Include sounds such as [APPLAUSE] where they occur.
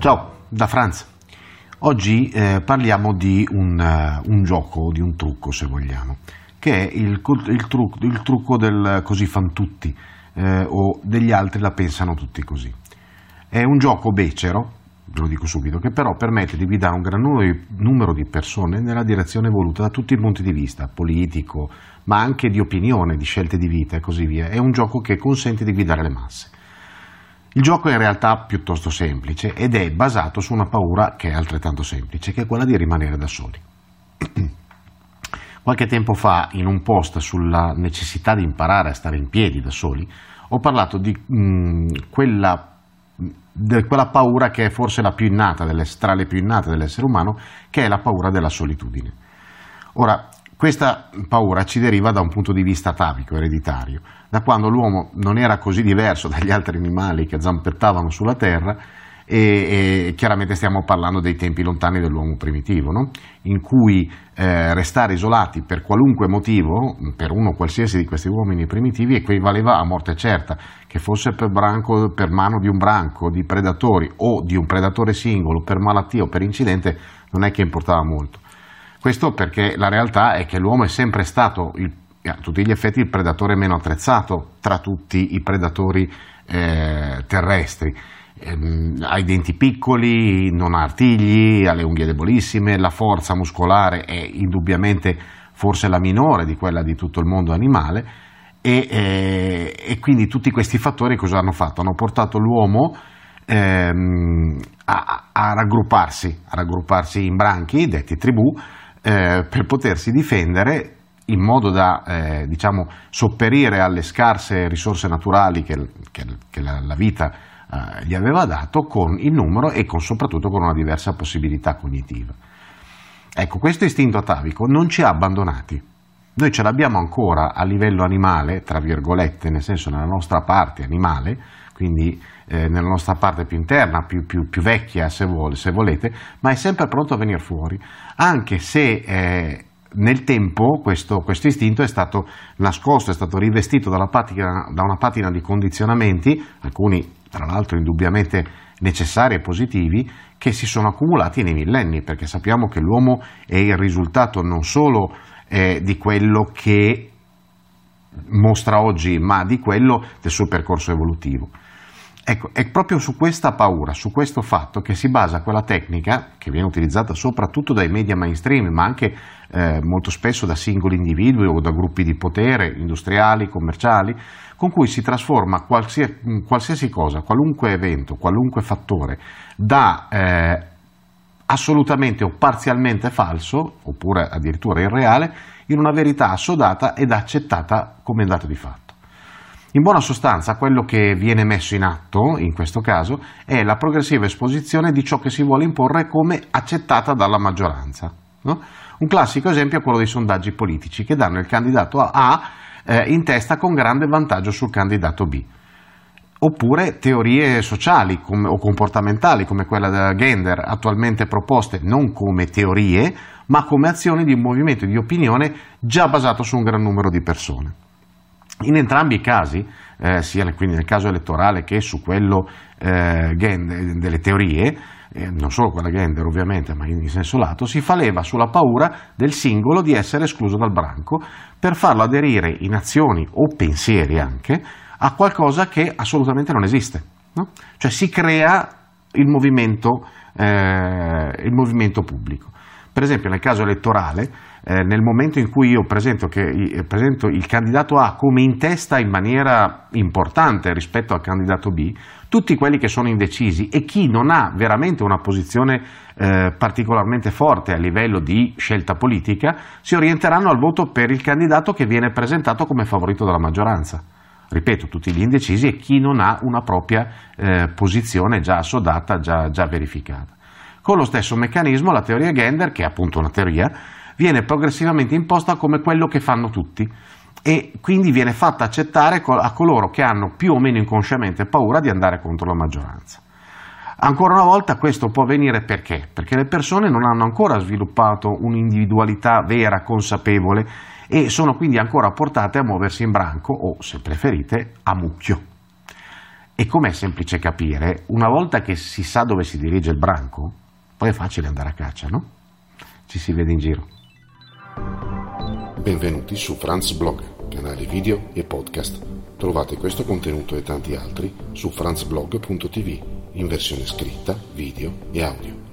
Ciao, da Franz. Oggi eh, parliamo di un, uh, un, gioco, di un trucco se vogliamo, che è il, il, trucco, il trucco del così fan tutti eh, o degli altri la pensano tutti così. È un gioco becero, ve lo dico subito, che però permette di guidare un gran numero di persone nella direzione voluta da tutti i punti di vista, politico, ma anche di opinione, di scelte di vita e così via. È un gioco che consente di guidare le masse. Il gioco è in realtà piuttosto semplice ed è basato su una paura che è altrettanto semplice, che è quella di rimanere da soli. [CLEARS THROAT] Qualche tempo fa, in un post sulla necessità di imparare a stare in piedi da soli, ho parlato di mh, mm, quella, de, quella, paura che è forse la più innata, tra le più innate dell'essere umano, che è la paura della solitudine. Ora, questa paura ci deriva da un punto di vista atavico, ereditario, da quando l'uomo non era così diverso dagli altri animali che zampettavano sulla terra e, e chiaramente stiamo parlando dei tempi lontani dell'uomo primitivo, no? in cui eh, restare isolati per qualunque motivo, per uno qualsiasi di questi uomini primitivi, equivaleva a morte certa, che fosse per, branco, per mano di un branco di predatori o di un predatore singolo, per malattia o per incidente, non è che importava molto. Questo perché la realtà è che l'uomo è sempre stato il, a tutti gli effetti il predatore meno attrezzato tra tutti i predatori eh, terrestri. Eh, ha i denti piccoli, non ha artigli, ha le unghie debolissime, la forza muscolare è indubbiamente forse la minore di quella di tutto il mondo animale e, eh, e quindi tutti questi fattori cosa hanno fatto? Hanno portato l'uomo ehm, a, a, raggrupparsi, a raggrupparsi in branchi, detti tribù, eh, per potersi difendere in modo da eh, diciamo, sopperire alle scarse risorse naturali che, che, che la, la, vita eh, gli aveva dato con il numero e con, soprattutto con una diversa possibilità cognitiva. Ecco, questo istinto atavico non ci ha abbandonati. Noi ce l'abbiamo ancora a livello animale, tra virgolette, nel senso nella nostra parte animale, quindi eh, nella nostra parte più interna, più, più, più vecchia se, vuole, se, volete, ma è sempre pronto a venire fuori, anche se eh, nel tempo questo, questo, istinto è stato nascosto, è stato rivestito patina, da una patina di condizionamenti, alcuni tra l'altro indubbiamente necessari e positivi, che si sono accumulati nei millenni, perché sappiamo che l'uomo è il risultato non solo eh, di quello che mostra oggi, ma di quello del suo percorso evolutivo. Ecco, è proprio su questa paura, su questo fatto che si basa quella tecnica che viene utilizzata soprattutto dai media mainstream, ma anche eh, molto spesso da singoli individui o da gruppi di potere industriali, commerciali, con cui si trasforma qualsiasi, qualsiasi cosa, qualunque evento, qualunque fattore da eh, assolutamente o parzialmente falso, oppure addirittura irreale, in una verità assodata ed accettata come dato di fatto. In buona sostanza quello che viene messo in atto, in questo caso, è la progressiva esposizione di ciò che si vuole imporre come accettata dalla maggioranza. No? Un classico esempio è quello dei sondaggi politici che danno il candidato A eh, in testa con grande vantaggio sul candidato B. Oppure teorie sociali come, o comportamentali come quella della Gender, attualmente proposte non come teorie, ma come azioni di un movimento di opinione già basato su un gran numero di persone. In entrambi i casi, eh, sia quindi nel caso elettorale che su quello eh, delle teorie, eh, non solo quella Gender ovviamente, ma in senso lato, si fa leva sulla paura del singolo di essere escluso dal branco per farlo aderire in azioni o pensieri anche a qualcosa che assolutamente non esiste. No? Cioè si crea il movimento, eh, il movimento pubblico. Per esempio nel caso elettorale eh, nel momento in cui io presento, che, eh, presento, il candidato A come in testa in maniera importante rispetto al candidato B, tutti quelli che sono indecisi e chi non ha veramente una posizione eh, particolarmente forte a livello di scelta politica si orienteranno al voto per il candidato che viene presentato come favorito dalla maggioranza. Ripeto, tutti gli indecisi e chi non ha una propria eh, posizione già assodata, già, già verificata. Con lo stesso meccanismo la teoria Gender, che è appunto una teoria, viene progressivamente imposta come quello che fanno tutti e quindi viene fatta accettare a coloro che hanno più o meno inconsciamente paura di andare contro la maggioranza. Ancora una volta questo può avvenire perché? Perché le persone non hanno ancora sviluppato un'individualità vera, consapevole e sono quindi ancora portate a muoversi in branco o, se preferite, a mucchio. E come è semplice capire, una volta che si sa dove si dirige il branco, poi è facile andare a caccia, no? Ci si vede in giro. Benvenuti su Franz Blog, canale video e podcast. Trovate questo contenuto e tanti altri su franzblog.tv in versione scritta, video e audio.